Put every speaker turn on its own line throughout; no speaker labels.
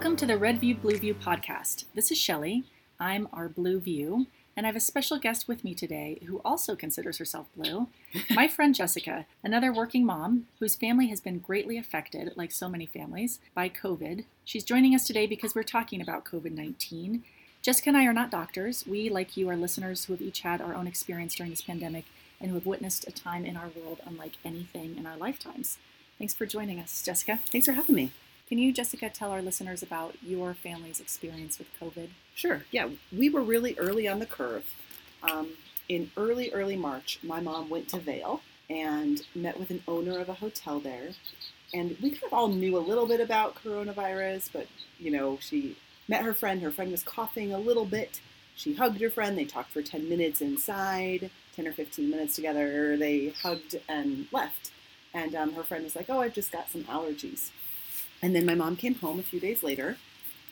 Welcome to the Red View Blue View podcast. This is Shelly. I'm our Blue View, and I have a special guest with me today who also considers herself blue. My friend Jessica, another working mom whose family has been greatly affected, like so many families, by COVID. She's joining us today because we're talking about COVID 19. Jessica and I are not doctors. We, like you, are listeners who have each had our own experience during this pandemic and who have witnessed a time in our world unlike anything in our lifetimes. Thanks for joining us, Jessica.
Thanks for having me.
Can you, Jessica, tell our listeners about your family's experience with COVID?
Sure. Yeah, we were really early on the curve. Um, in early, early March, my mom went to Vail and met with an owner of a hotel there. And we kind of all knew a little bit about coronavirus, but you know, she met her friend. Her friend was coughing a little bit. She hugged her friend. They talked for 10 minutes inside, 10 or 15 minutes together. They hugged and left. And um, her friend was like, Oh, I've just got some allergies. And then my mom came home a few days later,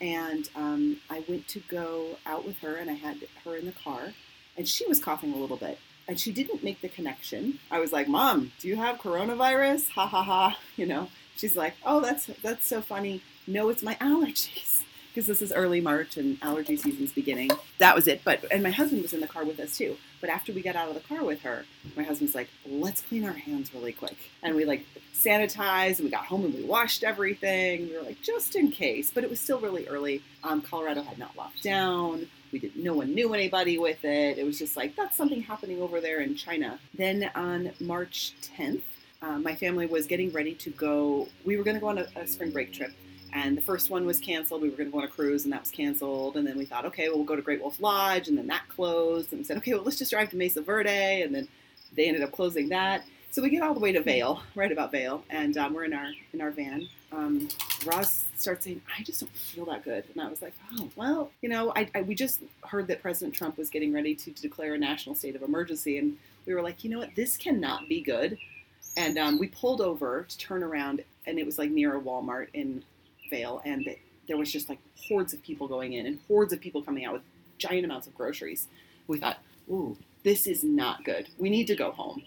and um, I went to go out with her, and I had her in the car, and she was coughing a little bit, and she didn't make the connection. I was like, "Mom, do you have coronavirus?" Ha ha ha! You know. She's like, "Oh, that's that's so funny." No, it's my allergies because this is early March and allergy season's beginning. That was it. But and my husband was in the car with us too. But after we got out of the car with her, my husband's like, "Let's clean our hands really quick." And we like sanitized. And we got home and we washed everything. We were like, just in case. But it was still really early. Um, Colorado had not locked down. We didn't. No one knew anybody with it. It was just like that's something happening over there in China. Then on March 10th, uh, my family was getting ready to go. We were going to go on a, a spring break trip and the first one was canceled. We were going to go on a cruise, and that was canceled. And then we thought, okay, well, we'll go to Great Wolf Lodge, and then that closed. And we said, okay, well, let's just drive to Mesa Verde, and then they ended up closing that. So we get all the way to Vail, right about Vail, and um, we're in our in our van. Um, Ross starts saying, "I just don't feel that good," and I was like, "Oh, well, you know, I, I, we just heard that President Trump was getting ready to, to, declare a national state of emergency, and we were like, you know what, this cannot be good." And um, we pulled over to turn around, and it was like near a Walmart in Vail, and there was just like hordes of people going in and hordes of people coming out with giant amounts of groceries. We thought, ooh, this is not good. We need to go home.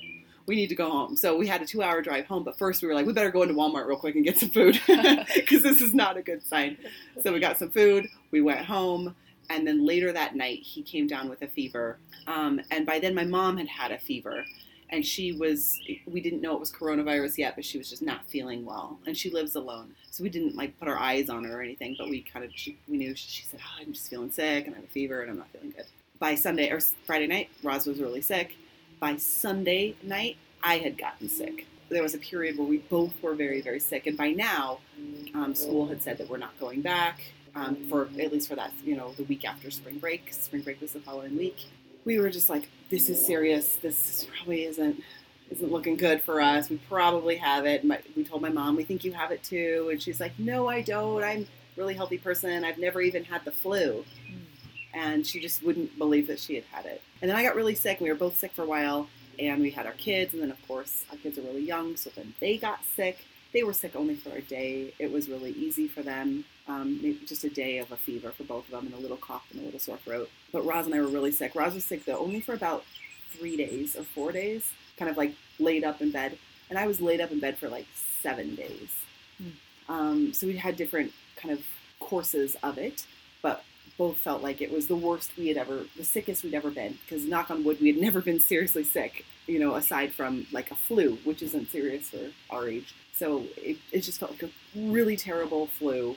We need to go home. So we had a two hour drive home, but first we were like, we better go into Walmart real quick and get some food because this is not a good sign. So we got some food, we went home, and then later that night he came down with a fever. Um, and by then my mom had had a fever and she was we didn't know it was coronavirus yet but she was just not feeling well. And she lives alone. So we didn't like put our eyes on her or anything but we kind of she, we knew she, said oh, i'm just feeling sick and i have a fever and i'm not feeling good. By sunday or friday night roz was really sick. By sunday night i had gotten sick. There was a period where we both were very very sick and by now um, school had said that we're not going back um, for at least for that you know the week after spring break spring break was the following week. We were just like, this is serious. This probably isn't isn't looking good for us. We probably have it. My, we told my mom, we think you have it too, and she's like, no, I don't. I'm a really healthy person. I've never even had the flu, and she just wouldn't believe that she had had it. And then I got really sick. We were both sick for a while, and we had our kids, and then of course our kids are really young, so then they got sick. They were sick only for a day. It was really easy for them. Um, just a day of a fever for both of them and a little cough and a little sore throat. But Roz and I were really sick. Roz was sick though, only for about three days or four days, kind of like laid up in bed. And I was laid up in bed for like seven days. Mm. Um, so we had different kind of courses of it, but both felt like it was the worst we had ever, the sickest we'd ever been. Because knock on wood, we had never been seriously sick, you know, aside from like a flu, which isn't serious for our age. So it, it just felt like a really terrible flu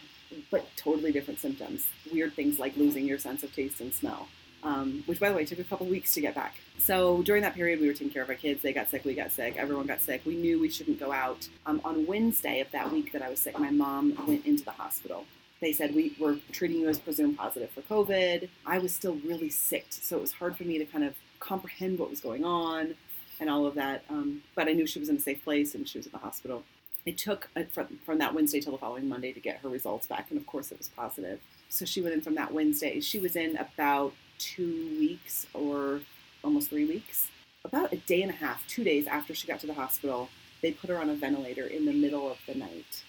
but totally different symptoms. Weird things like losing your sense of taste and smell, um, which, by the way, took a couple weeks to get back. So during that period, we were taking care of our kids. They got sick, we got sick, everyone got sick. We knew we shouldn't go out. Um, on Wednesday of that week that I was sick, my mom went into the hospital. They said we were treating you as presumed positive for COVID. I was still really sick, so it was hard for me to kind of comprehend what was going on and all of that. Um, but I knew she was in a safe place and she was at the hospital it took uh, from, from that Wednesday till the following Monday to get her results back, and of course it was positive. So she went in from that Wednesday. She was in about two weeks or almost three weeks. About a day and a half, two days after she got to the hospital, they put her on a ventilator in the middle of the night.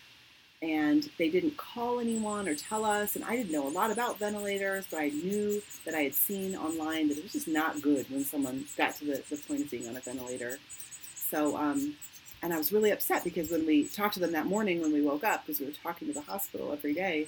And they didn't call anyone or tell us. And I didn't know a lot about ventilators, but I knew that I had seen online that it was just not good when someone got to the, the point of being on a ventilator. So um, and I was really upset because when we talked to them that morning when we woke up, because we were talking to the hospital every day,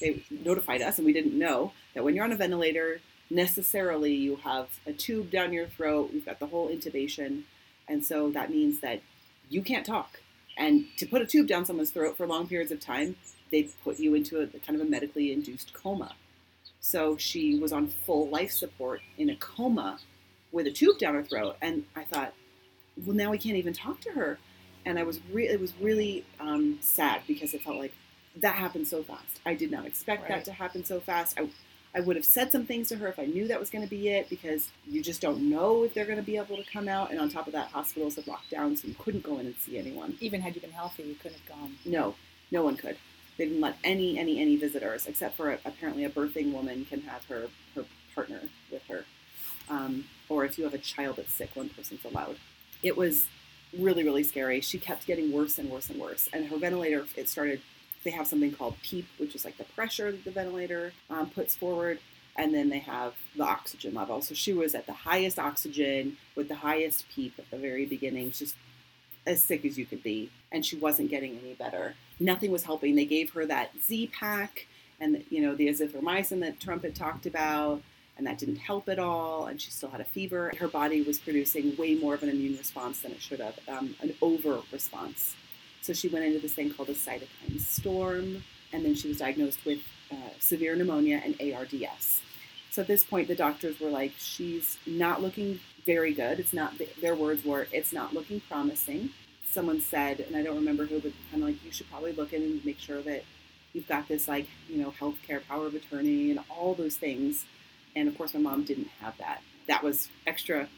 they notified us, and we didn't know that when you're on a ventilator, necessarily you have a tube down your throat, you've got the whole intubation, and so that means that you can't talk. And to put a tube down someone's throat for long periods of time, they put you into a kind of a medically induced coma. So she was on full life support in a coma with a tube down her throat, and I thought, well, now we can't even talk to her. And I was re- it was really um, sad because it felt like that happened so fast. I did not expect
Right.
that to happen so fast. I, I would have said some things to her if I knew that was going to be it because you just don't know if they're going to be able to come out. And on top of that, hospitals have locked down, so you couldn't go in and see anyone.
Even had you been healthy, you couldn't have gone.
No, no one could. They didn't let any, any, any visitors, except for apparently a birthing woman can have her her partner with her, um, or if you have a child that's sick, one person's allowed. It was really, really scary. She kept getting worse and worse and worse, and her ventilator it started. They have something called PEEP, which is like the pressure that the ventilator um, puts forward, and then they have the oxygen level. So she was at the highest oxygen with the highest PEEP at the very beginning, just as sick as you could be, and she wasn't getting any better. Nothing was helping. They gave her that Z-Pak and you know the azithromycin that Trump had talked about, and that didn't help at all. And she still had a fever. Her body was producing way more of an immune response than it should have, um, an over response. So she went into this thing called a cytokine storm, and then she was diagnosed with uh, severe pneumonia and ARDS. So at this point, the doctors were like, "She's not looking very good. It's not." Their words were, "It's not looking promising." Someone said, and I don't remember who, but kind of like, "You should probably look in and make sure that you've got this like you know healthcare power of attorney and all those things." And of course, my mom didn't have that. That was extra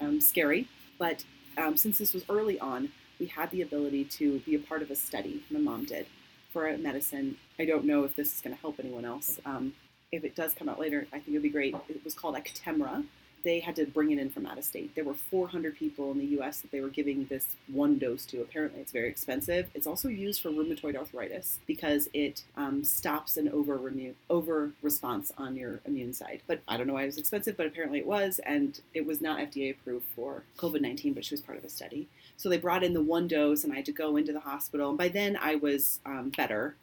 um, scary. But um, since this was early on, we had the ability to be a part of a study. My mom did for a medicine. I don't know if this is going to help anyone else. Um, if it does come out later, I think it'd be great. It was called Actemra. They had to bring it in from out of state. There were 400 people in the U.S. that they were giving this one dose to. Apparently, it's very expensive. It's also used for rheumatoid arthritis because it um, stops an over over response on your immune side. But I don't know why it was expensive, but apparently it was, and it was not FDA approved for COVID-19. But she was part of a study, so they brought in the one dose, and I had to go into the hospital. And by then, I was um, better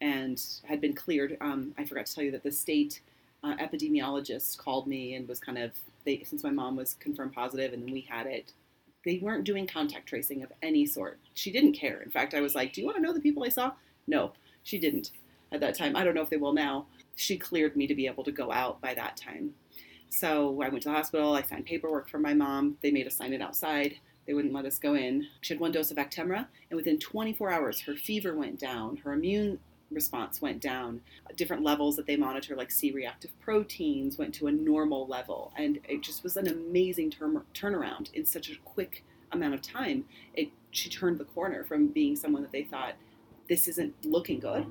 and had been cleared. Um, I forgot to tell you that the state uh, epidemiologist called me and was kind of they since my mom was confirmed positive and then we had it. They weren't doing contact tracing of any sort. She didn't care. In fact, I was like, "Do you want to know the people I saw?" No, she didn't at that time. I don't know if they will now. She cleared me to be able to go out by that time. So I went to the hospital. I signed paperwork for my mom. They made us sign it outside. They wouldn't let us go in. She had one dose of Actemra, and within 24 hours, her fever went down. Her immune response went down. Different levels that they monitor, like C reactive proteins, went to a normal level. And it just was an amazing turn- turnaround in such a quick amount of time. It, she turned the corner from being someone that they thought, this isn't looking good,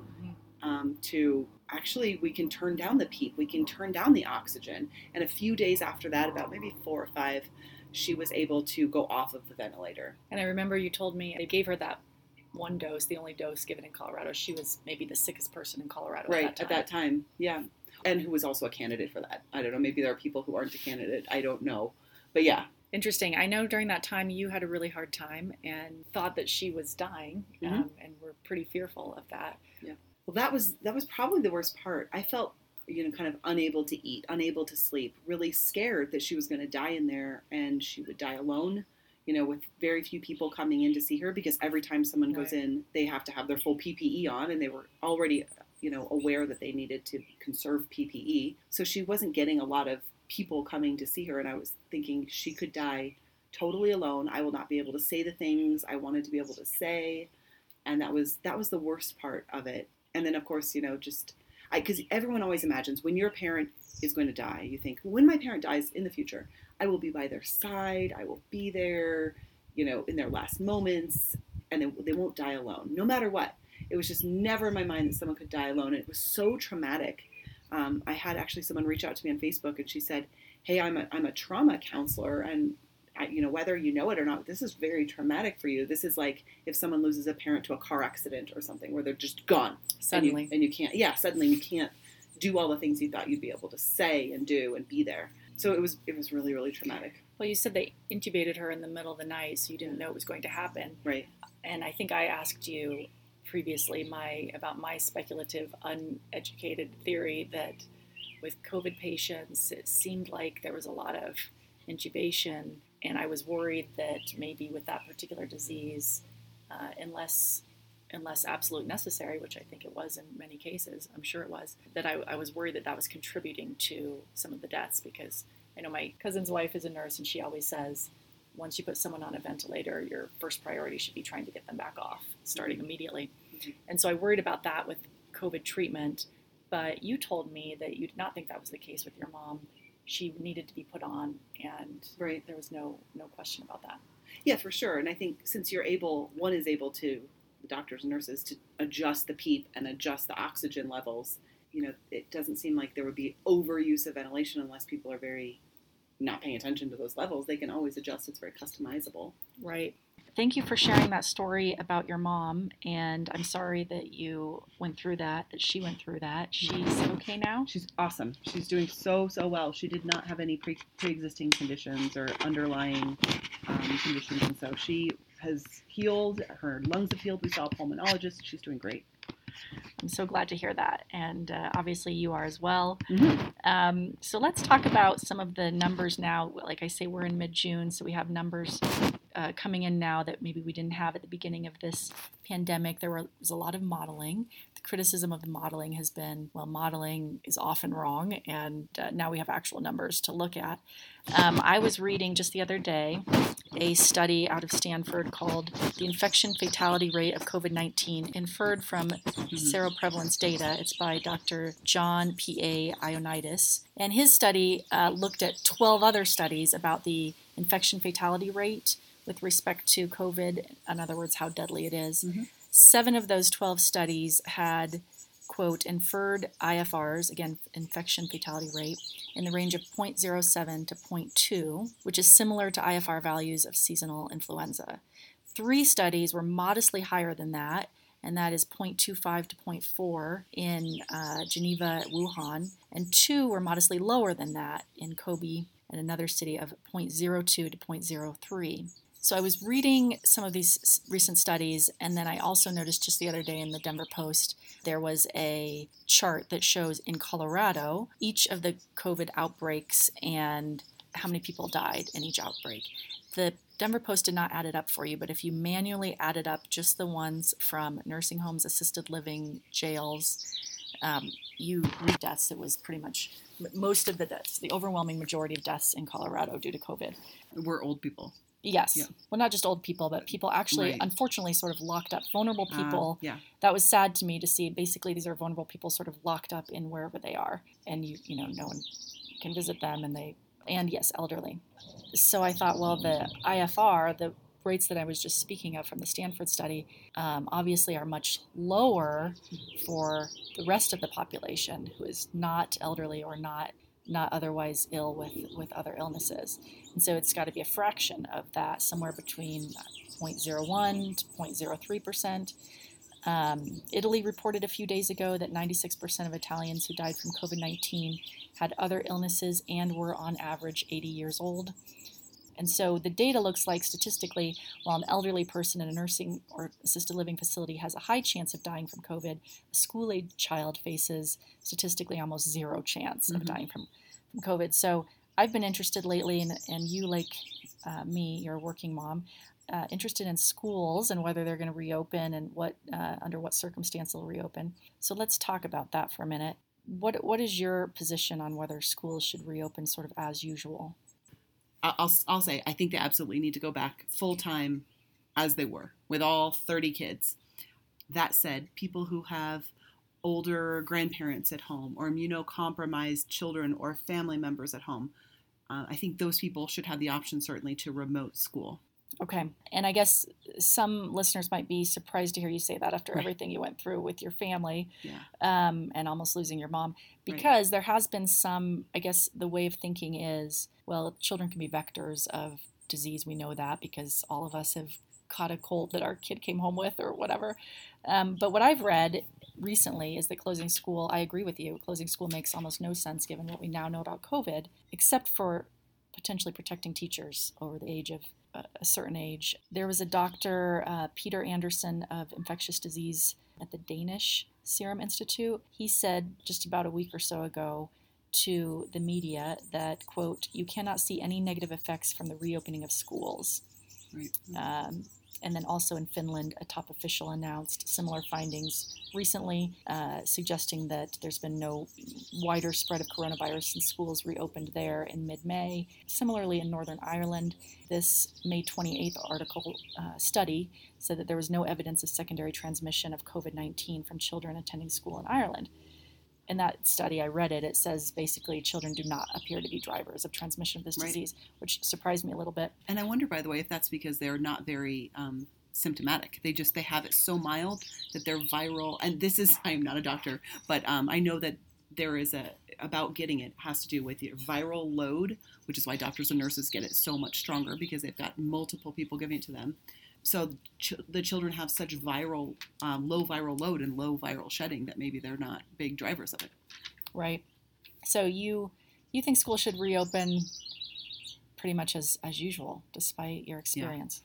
um, to actually, we can turn down the PEEP, we can turn down the oxygen. And a few days after that, about maybe four or five, she was able to go off of the ventilator.
And I remember you told me they gave her that one dose, the only dose given in Colorado. She was maybe the sickest person in Colorado
right
at that time.
at that time yeah and who was also a candidate for that i don't know maybe there are people who aren't a candidate i don't know but yeah
Interesting. I know during that time you had a really hard time and thought that she was dying,
Mhm.
um, and were pretty fearful of that. Yeah.
Well that was that was probably the worst part i felt you know kind of unable to eat unable to sleep really scared that she was going to die in there and she would die alone you know with very few people coming in to see her because every time someone goes in they have to have their full ppe on and they were already you know aware that they needed to conserve ppe so she wasn't getting a lot of people coming to see her and i was thinking she could die totally alone. I will not be able to say the things i wanted to be able to say. And that was that was the worst part of it. And then of course you know just because everyone always imagines when your parent is going to die you think when my parent dies in the future i will be by their side. I will be there you know in their last moments and they, they won't die alone no matter what. It was just never in my mind that someone could die alone. It was so traumatic. Um, i had actually someone reach out to me on facebook and she said hey i'm a, I'm a trauma counselor and I, you know whether you know it or not this is very traumatic for you. This is like if someone loses a parent to a car accident or something where they're just gone
Suddenly.
and you, and you can't yeah suddenly you can't do all the things you thought you'd be able to say and do and be there so it was it was really really traumatic
Well, you said they intubated her in the middle of the night, so you didn't know it was going to happen.
right
And I think I asked you previously my about my speculative, uneducated theory that with COVID patients, it seemed like there was a lot of intubation, and I was worried that maybe with that particular disease, uh, unless unless absolute necessary, which I think it was in many cases, I'm sure it was, that I, I was worried that that was contributing to some of the deaths because I know my cousin's wife is a nurse and she always says, once you put someone on a ventilator, your first priority should be trying to get them back off, starting mm-hmm. immediately. Mm-hmm. And so I worried about that with COVID treatment. But you told me that you did not think that was the case with your mom. She needed to be put on, and
right.
there was no no question about that.
Yeah, for sure. And I think since you're able, one is able to, the doctors and nurses, to adjust the PEEP and adjust the oxygen levels. You know, it doesn't seem like there would be overuse of ventilation unless people are very not paying attention to those levels. They can always adjust. It's very customizable.
Right. Thank you for sharing that story about your mom. And I'm sorry that you went through that, that she went through that. She's okay now?
She's awesome. She's doing so, so well. She did not have any pre existing conditions or underlying um, conditions. And so she has healed. Her lungs have healed. We saw a pulmonologist. She's doing great.
I'm so glad to hear that. And uh, obviously, you are as well. Mm-hmm. Um, so, let's talk about some of the numbers now. Like I say, we're in mid June, so we have numbers uh, coming in now that maybe we didn't have at the beginning of this pandemic. There was a lot of modeling. Criticism of the modeling has been well, modeling is often wrong, and uh, now we have actual numbers to look at. Um, I was reading just the other day a study out of Stanford called The Infection Fatality Rate of COVID 19 Inferred from mm-hmm. Seroprevalence Data. It's by Dr. John P.A. Ioannidis. And his study uh, looked at 12 other studies about the infection fatality rate with respect to COVID, in other words, how deadly it is. Mm-hmm. Seven of those 12 studies had, quote, inferred IFRs, again, infection fatality rate, in the range of 0.07 to 0.2, which is similar to IFR values of seasonal influenza. Three studies were modestly higher than that, and that is 0.25 to 0.4 in uh, Geneva, Wuhan, and two were modestly lower than that in Kobe and another city of 0.02 to 0.03. So I was reading some of these recent studies, and then I also noticed just the other day in the Denver Post there was a chart that shows in Colorado each of the COVID outbreaks and how many people died in each outbreak. The Denver Post did not add it up for you, but if you manually added up just the ones from nursing homes, assisted living, jails, um, you read deaths. It was pretty much most of the deaths, the overwhelming majority of deaths in Colorado due to COVID.
Were old people.
Yes. Yeah. Well, not just old people, but people actually, right. unfortunately, sort of locked up. Vulnerable uh, people.
Uh, yeah.
That was sad to me to see. Basically, these are vulnerable people sort of locked up in wherever they are, and you, you know, no one can visit them, and they, and yes, elderly. So I thought, well, the IFR, the rates that I was just speaking of from the Stanford study, um, obviously are much lower for the rest of the population who is not elderly or not not otherwise ill with, with other illnesses. And so it's got to be a fraction of that, somewhere between 0.01 to 0.03%. Um, Italy reported a few days ago that 96% of Italians who died from COVID 19 had other illnesses and were on average 80 years old. And so the data looks like statistically, while an elderly person in a nursing or assisted living facility has a high chance of dying from COVID, a school age child faces statistically almost zero chance mm-hmm. of dying from, from COVID. So I've been interested lately, and, and you, like uh, me, you're a working mom, uh, interested in schools and whether they're going to reopen and what uh, under what circumstance they'll reopen. So let's talk about that for a minute. What what is your position on whether schools should reopen sort of as usual?
I'll, I'll say I think they absolutely need to go back full time as they were with all 30 kids. That said, people who have older grandparents at home or immunocompromised children or family members at home, uh, I think those people should have the option certainly to remote school.
Okay. And I guess some listeners might be surprised to hear you say that after right. everything you went through with your family
yeah.
um, and almost losing your mom. Because right. there has been some, I guess the way of thinking is well, children can be vectors of disease. We know that because all of us have caught a cold that our kid came home with or whatever. Um, but what I've read recently is that closing school, I agree with you, closing school makes almost no sense given what we now know about COVID, except for potentially protecting teachers over the age of a, a certain age. There was a doctor, uh, Peter Andersen of infectious disease at the Danish Serum Institute. He said just about a week or so ago to the media that, quote, you cannot see any negative effects from the reopening of schools. Um, and then also in Finland, a top official announced similar findings recently, uh, suggesting that there's been no wider spread of coronavirus since schools reopened there in mid May. Similarly, in Northern Ireland, this May 28th article uh, study said that there was no evidence of secondary transmission of COVID 19 from children attending school in Ireland in that study, I read it, it says basically children do not appear to be drivers of transmission of this
Right.
disease, which surprised me a little bit.
And I wonder, by the way, if that's because they're not very um, symptomatic. They just they have it so mild that they're viral. And this is I am not a doctor, but um, I know that there is a about getting it has to do with your viral load, which is why doctors and nurses get it so much stronger because they've got multiple people giving it to them. So ch- the children have such viral, um, low viral load and low viral shedding that maybe they're not big drivers of it.
Right. So you you think school should reopen pretty much as as usual, despite your experience.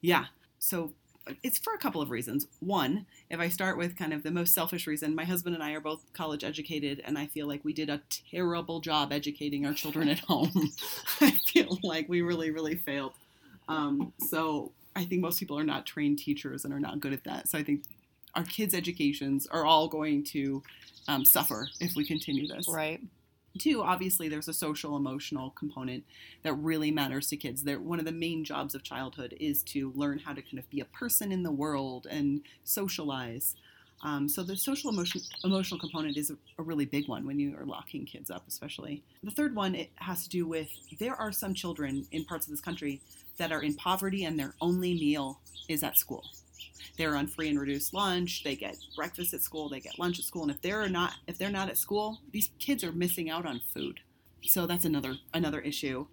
Yeah. So uh, it's for a couple of reasons. One, if I start with kind of the most selfish reason, my husband and I are both college educated, and I feel like we did a terrible job educating our children at home. I feel like we really, really failed. Um, so I think most people are not trained teachers and are not good at that. So I think our kids' educations are all going to um, suffer if we continue this.
Right.
Two, obviously, there's a social emotional component that really matters to kids. They're, one of the main jobs of childhood is to learn how to kind of be a person in the world and socialize. Um, so the social emotion, emotional component is a, a really big one when you are locking kids up, especially. The third one it has to do with there are some children in parts of this country that are in poverty and their only meal is at school. They're on free and reduced lunch. They get breakfast at school. They get lunch at school. And if they're not if they're not at school, these kids are missing out on food. So that's another another issue.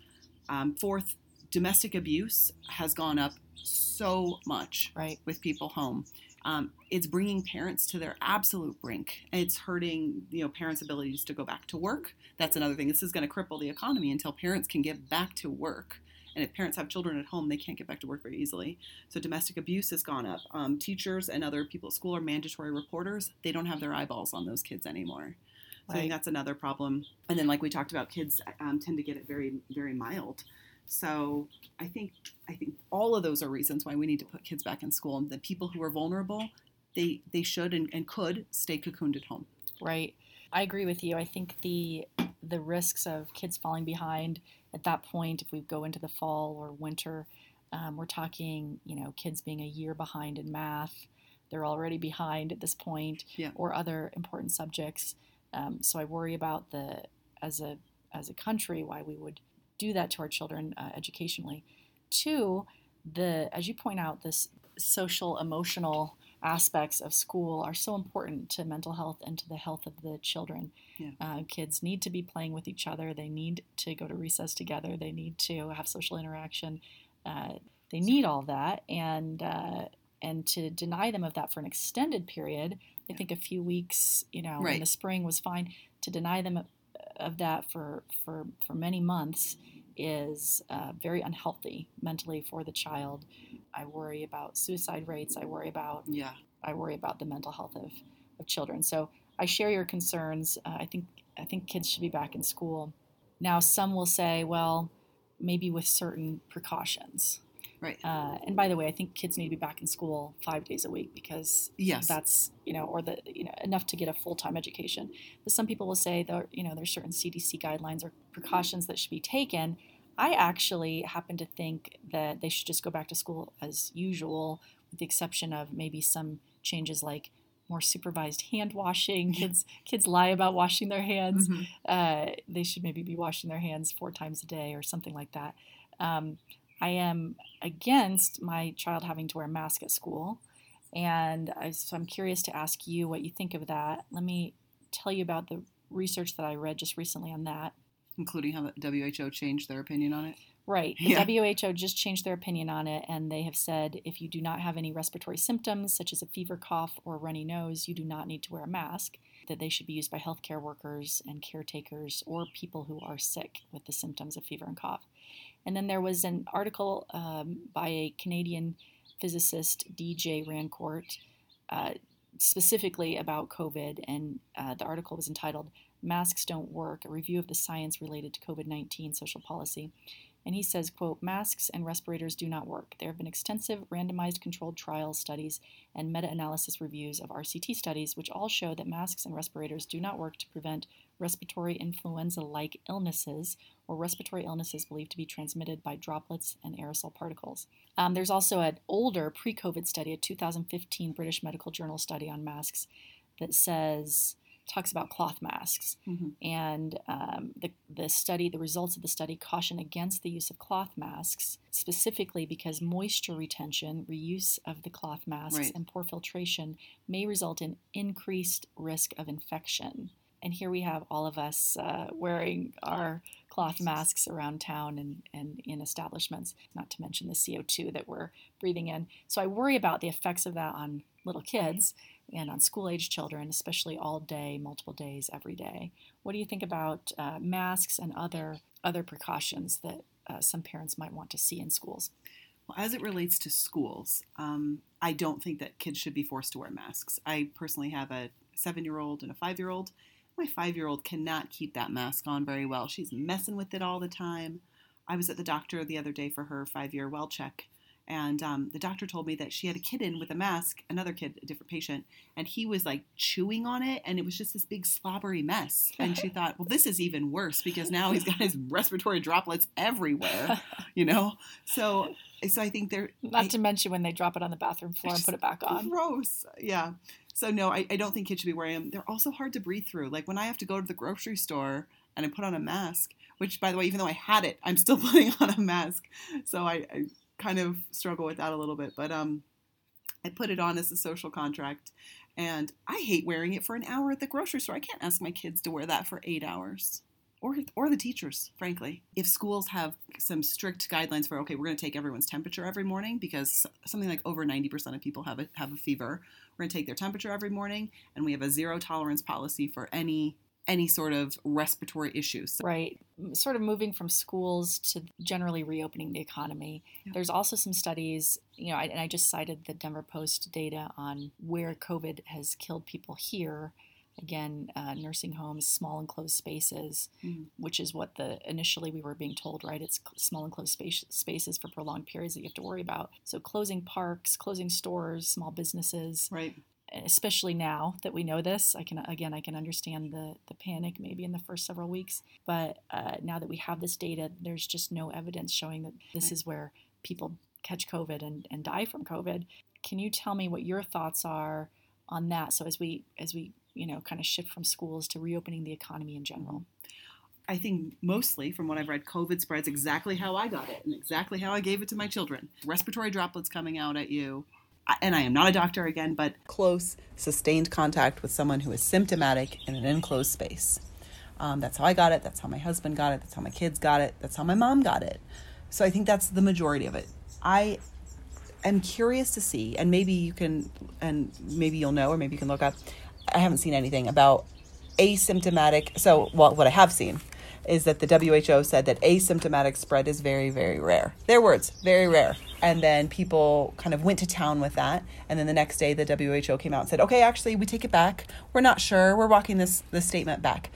Um, fourth, domestic abuse has gone up so much
Right.
with people home. Um, it's bringing parents to their absolute brink. It's hurting, you know, parents' abilities to go back to work. That's another thing. This is going to cripple the economy until parents can get back to work. And if parents have children at home, they can't get back to work very easily. So domestic abuse has gone up. Um, teachers and other people at school are mandatory reporters. They don't have their eyeballs on those kids anymore. So I think that's another problem. And then, like we talked about, kids um, tend to get it very, very mild. So I think I think all of those are reasons why we need to put kids back in school. And the people who are vulnerable, they they should and, and could stay cocooned at home.
Right. I agree with you. I think the the risks of kids falling behind at that point, if we go into the fall or winter, um, we're talking, you know, kids being a year behind in math. They're already behind at this point,
Yeah.
or other important subjects. Um, so I worry about the as a as a country why we would do that to our children uh, educationally. Two, the as you point out, this social emotional aspects of school are so important to mental health and to the health of the children.
Yeah.
Uh, kids need to be playing with each other. They need to go to recess together. They need to have social interaction. Uh, they need all that, and uh, and to deny them of that for an extended period, I
Yeah.
think a few weeks, you know, in the spring was fine. To deny them of that for for for many months is uh, very unhealthy mentally for the child. I worry about suicide rates. I worry about
Yeah.
I worry about the mental health of, of children. So I share your concerns. Uh, I think I think kids should be back in school. Now, some will say, well, maybe with certain precautions.
Right.
Uh, and by the way, I think kids need to be back in school five days a week because
Yes.
that's you know, or the you know enough to get a full time education. But some people will say that you know there's certain CDC guidelines or precautions that should be taken. I actually happen to think that they should just go back to school as usual, with the exception of maybe some changes like more supervised hand washing. Kids kids lie about washing their hands.
Mhm.
Uh, they should maybe be washing their hands four times a day or something like that. Um, I am against my child having to wear a mask at school, and I, so I'm curious to ask you what you think of that. Let me tell you about the research that I read just recently on that.
Including how the WHO changed their opinion on it.
Right. The
Yeah.
WHO just changed their opinion on it, and they have said if you do not have any respiratory symptoms, such as a fever, cough, or runny nose, you do not need to wear a mask. that they should be used by healthcare workers and caretakers or people who are sick with the symptoms of fever and cough. And then there was an article um, by a Canadian physicist, DJ Rancourt, uh, specifically about COVID, and uh, the article was entitled Masks Don't Work, a review of the science related to COVID 19 social policy. And he says, quote, masks and respirators do not work. There have been extensive randomized controlled trial studies and meta-analysis reviews of RCT studies which all show that masks and respirators do not work to prevent respiratory influenza-like illnesses or respiratory illnesses believed to be transmitted by droplets and aerosol particles. Um, there's also an older pre-COVID study, a 2015 British Medical Journal study on masks that says talks about cloth masks,
Mhm.
and um, the the study, the results of the study, caution against the use of cloth masks, specifically because moisture retention, reuse of the cloth masks,
Right.
and poor filtration may result in increased risk of infection. And here we have all of us uh, wearing our cloth masks around town and, and in establishments, not to mention the CO2 that we're breathing in. So I worry about the effects of that on little kids and on school age children, especially all day, multiple days, every day. What do you think about uh, masks and other other precautions that uh, some parents might want to see in schools?
Well, as it relates to schools, um, I don't think that kids should be forced to wear masks. I personally have a seven year old and a five year old. My five year old cannot keep that mask on very well. She's messing with it all the time. I was at the doctor the other day for her five year well check, and um, the doctor told me that she had a kid in with a mask, another kid, a different patient, and he was like chewing on it, and it was just this big slobbery mess. And she thought, well, this is even worse because now he's got his respiratory droplets everywhere, you know? So, so I think they're
Not
I-
to mention when they drop it on the bathroom floor and put it back on.
Gross. Yeah. So no, I, I don't think kids should be wearing them. They're also hard to breathe through. Like when I have to go to the grocery store and I put on a mask, which by the way, even though I had it, I'm still putting on a mask. So I, I kind of struggle with that a little bit. But um, I put it on as a social contract, and I hate wearing it for an hour at the grocery store. I can't ask my kids to wear that for eight hours. Or, or the teachers, frankly. If schools have some strict guidelines for, okay, we're going to take everyone's temperature every morning because something like over 90% of people have a, have a fever. We're going to take their temperature every morning, and we have a zero tolerance policy for any any sort of respiratory issues.
Right. Sort of moving from schools to generally reopening the economy.
Yeah.
There's also some studies, you know, I, and I just cited the Denver Post data on where COVID has killed people here. Again, uh, nursing homes, small enclosed spaces,
Mhm.
which is what the initially we were being told, right? It's small enclosed space, spaces for prolonged periods that you have to worry about. So closing parks, closing stores, small businesses,
Right.
especially now that we know this i can again i can understand the the panic maybe in the first several weeks but uh, now that we have this data there's just no evidence showing that this
Right.
is where people catch covid and, and die from covid can you tell me what your thoughts are on that so as we as we you know kind of shift from schools to reopening the economy in general
I think mostly from what I've read, COVID spreads exactly how I got it and exactly how I gave it to my children. Respiratory droplets coming out at you. And I am not a doctor again, but close, sustained contact with someone who is symptomatic in an enclosed space. Um, that's how I got it. That's how my husband got it. That's how my kids got it. That's how my mom got it. So I think that's the majority of it. I am curious to see, and maybe you can, and maybe you'll know, or maybe you can look up. I haven't seen anything about asymptomatic. So, well, what I have seen is that the WHO said that asymptomatic spread is very, very rare. Their words, very rare. And then people kind of went to town with that. And then the next day, the WHO came out and said, okay, actually, we take it back. We're not sure. We're walking this, this statement back.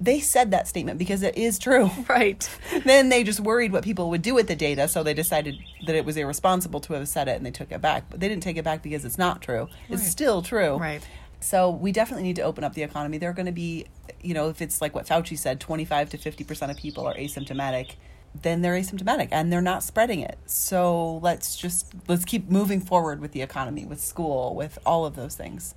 They said that statement because it is true.
right
then they just worried what people would do with the data, so they decided that it was irresponsible to have said it and they took it back. But they didn't take it back because it's not true. It's still true.
right
So we definitely need to open up the economy. There are going to be, you know, if it's like what Fauci said, 25 to 50% of people are asymptomatic, then they're asymptomatic and they're not spreading it. So let's just let's keep moving forward with the economy, with school, with all of those things.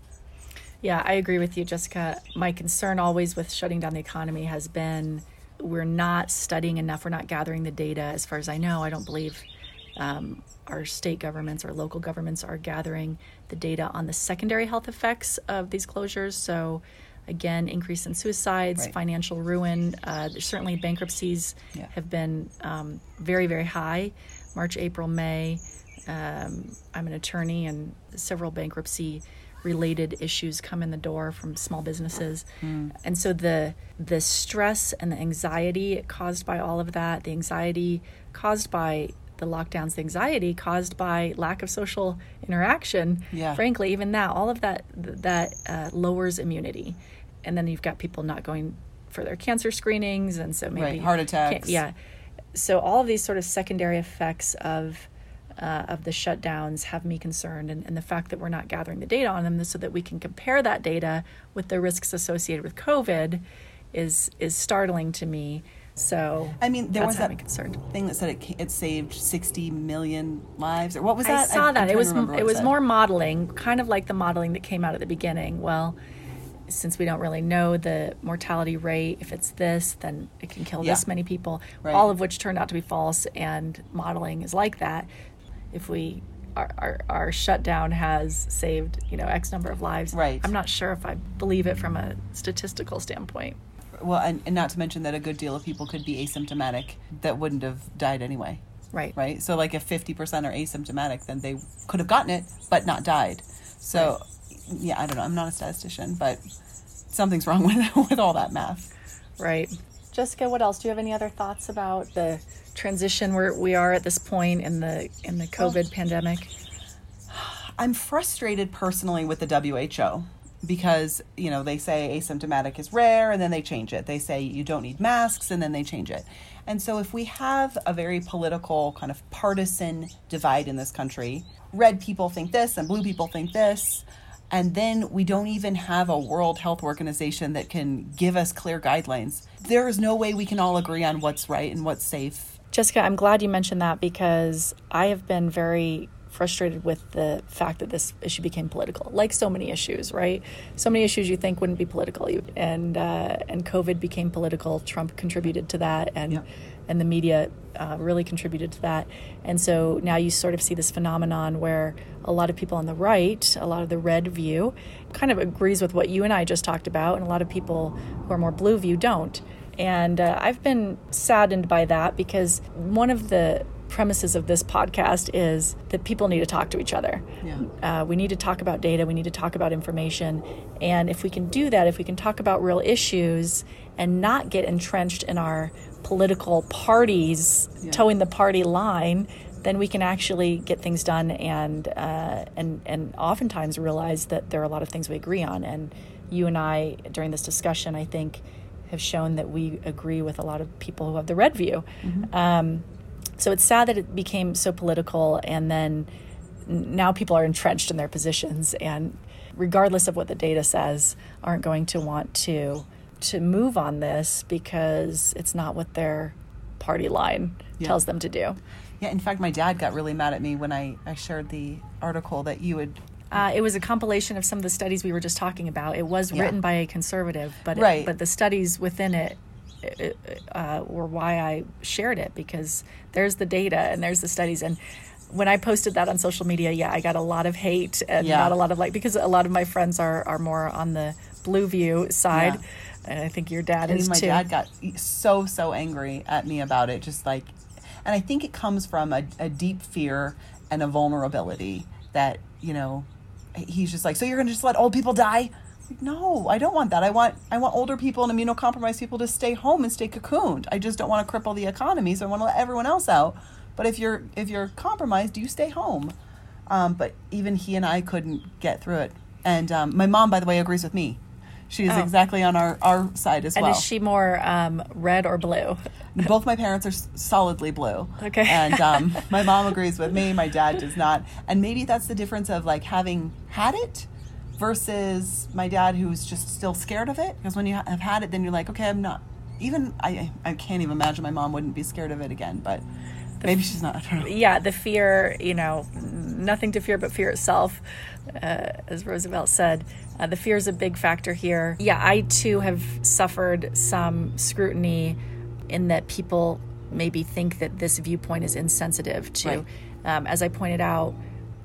Yeah, I agree with you, Jessica. My concern always with shutting down the economy has been we're not studying enough. We're not gathering the data. As far as I know, I don't believe um, our state governments or local governments are gathering the data on the secondary health effects of these closures. So, again, increase in suicides,
Right.
financial ruin. Uh, certainly bankruptcies
Yeah.
have been um, very, very high. March, April, May. Um, I'm an attorney, and several bankruptcy related issues come in the door from small businesses. And so the the stress and the anxiety caused by all of that, the anxiety caused by the lockdowns, the anxiety caused by lack of social interaction,
Yeah.
frankly, even that, all of that that uh, lowers immunity. And then you've got people not going for their cancer screenings, and so maybe
Right, heart attacks.
Yeah, so all of these sort of secondary effects of uh, of the shutdowns have me concerned, and, and the fact that we're not gathering the data on them so that we can compare that data with the risks associated with COVID is is startling to me. So
I mean, there was that
concerned.
thing that said it, it saved 60 million lives, or what was
I
that?
saw
I'm
that.
trying
It was it was more modeling, kind of like the modeling that came out at the beginning. Well, since we don't really know the mortality rate, if it's this, then it can kill
Yeah.
this many people.
Right.
All of which turned out to be false, and modeling is like that. If we our, our, our shutdown has saved you know X number of lives.
Right.
I'm not sure if I believe it from a statistical standpoint.
Well, and, and not to mention that a good deal of people could be asymptomatic that wouldn't have died anyway,
Right.
right? So, like, if 50% are asymptomatic, then they could have gotten it but not died. So, yeah, I don't know. I'm not a statistician, but something's wrong with with all that math.
Right. Jessica, what else? Do you have any other thoughts about the transition where we are at this point in the in the COVID pandemic?
I'm frustrated personally with the WHO because, you know, they say asymptomatic is rare and then they change it. They say you don't need masks and then they change it. And so if we have a very political kind of partisan divide in this country, red people think this and blue people think this, and then we don't even have a World Health Organization that can give us clear guidelines. There is no way we can all agree on what's right and what's safe.
Jessica, I'm glad you mentioned that because I have been very frustrated with the fact that this issue became political, like so many issues, right? So many issues you think wouldn't be political, and uh, and COVID became political. Trump contributed to that, and
Yep.
and the media uh, really contributed to that. And so now you sort of see this phenomenon where a lot of people on the right, a lot of the red view, kind of agrees with what you and I just talked about, and a lot of people who are more blue view don't. And uh, I've been saddened by that because one of the premises of this podcast is that people need to talk to each other.
Yeah.
Uh, we need to talk about data, we need to talk about information. And if we can do that, if we can talk about real issues and not get entrenched in our political parties
Yeah.
toeing the party line, then we can actually get things done and uh, and and oftentimes realize that there are a lot of things we agree on. And you and I, during this discussion, I think, have shown that we agree with a lot of people who have the red view. Um, so it's sad that it became so political, and then now people are entrenched in their positions, and regardless of what the data says, aren't going to want to to move on this because it's not what their party line
Yeah.
tells them to do.
Yeah, in fact, my dad got really mad at me when I, I shared the article that you had
Uh, it was a compilation of some of the studies we were just talking about. It was
Yeah.
written by a conservative, but
Right.
it, but the studies within it uh, were why I shared it because there's the data and there's the studies and. When I posted that on social media, yeah, I got a lot of hate and
Yeah.
not a lot of like because a lot of my friends are are more on the blue view side,
Yeah.
and I think your dad
I
is
my
too.
dad got so so angry at me about it just like and i think it comes from a, a deep fear and a vulnerability that you know he's just like so you're gonna just let old people die Like, no i don't want that i want i want older people and immunocompromised people to stay home and stay cocooned i just don't want to cripple the economy so i want to let everyone else out but if you're if you're compromised you stay home um, but even he and i couldn't get through it and um, my mom by the way agrees with me she's
Oh.
exactly on our, our side as
and
well And
is she more um, red or blue?
both my parents are s- solidly blue.
Okay.
And um, my mom agrees with me. My dad does not. And maybe that's the difference of like having had it versus my dad who's just still scared of it. Because when you have had it, then you're like, okay, I'm not. Even I, I can't even imagine my mom wouldn't be scared of it again. But maybe she's not. I don't know.
yeah, the fear, you know, nothing to fear but fear itself, uh, as Roosevelt said. Uh, the fear is a big factor here. Yeah, I too have suffered some scrutiny in that people maybe think that this viewpoint is insensitive to.
Right.
Um, as I pointed out,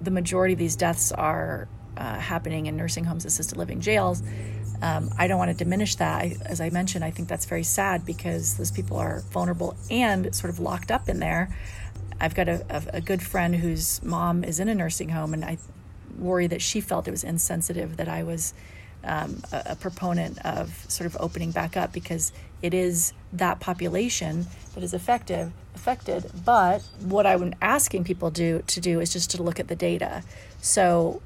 the majority of these deaths are uh, happening in nursing homes, assisted living jails. Um, I don't want to diminish that. I, as I mentioned, I think that's very sad because those people are vulnerable and sort of locked up in there. I've got a, a, a good friend whose mom is in a nursing home, and I worry that she felt it was insensitive that I was um, a, a proponent of sort of opening back up because it is that population that is effective affected. But what I'm asking people do to do is just to look at the data. So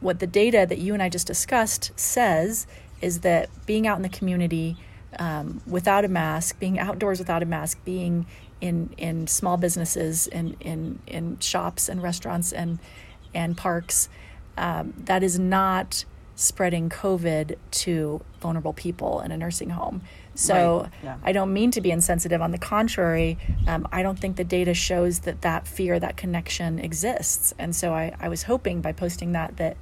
what the data that you and I just discussed says is that being out in the community um, without a mask, being outdoors without a mask, being in in small businesses and in, in, in shops and restaurants and and parks, um, that is not spreading COVID to vulnerable people in a nursing home. So
Right, yeah.
I don't mean to be insensitive. On the contrary, um, I don't think the data shows that that fear, that connection exists. And so I, I was hoping by posting that that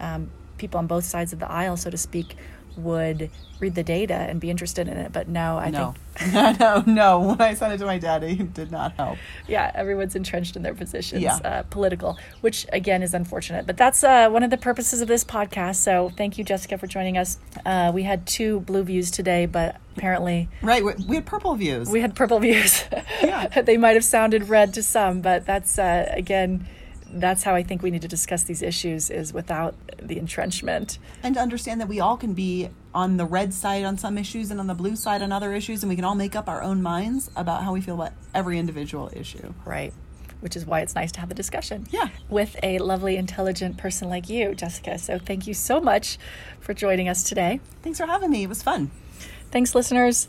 um, people on both sides of the aisle, so to speak, would read the data and be interested in it. But no, I
no,
think
no, no. When I sent it to my daddy, it did not help.
yeah, everyone's entrenched in their positions,
Yeah.
uh, political, which again is unfortunate. But that's uh, one of the purposes of this podcast. So thank you, Jessica, for joining us. Uh, we had two blue views today, but apparently
Right, we, we had purple views.
we had purple views.
Yeah.
they might have sounded red to some, but that's uh, again, that's how I think we need to discuss these issues is without the entrenchment.
and to understand that we all can be on the red side on some issues and on the blue side on other issues, and we can all make up our own minds about how we feel about every individual issue.
Right. Which is why it's nice to have the discussion.
Yeah.
With a lovely, intelligent person like you, Jessica. So thank you so much for joining us today.
Thanks for having me. It was fun.
Thanks, listeners.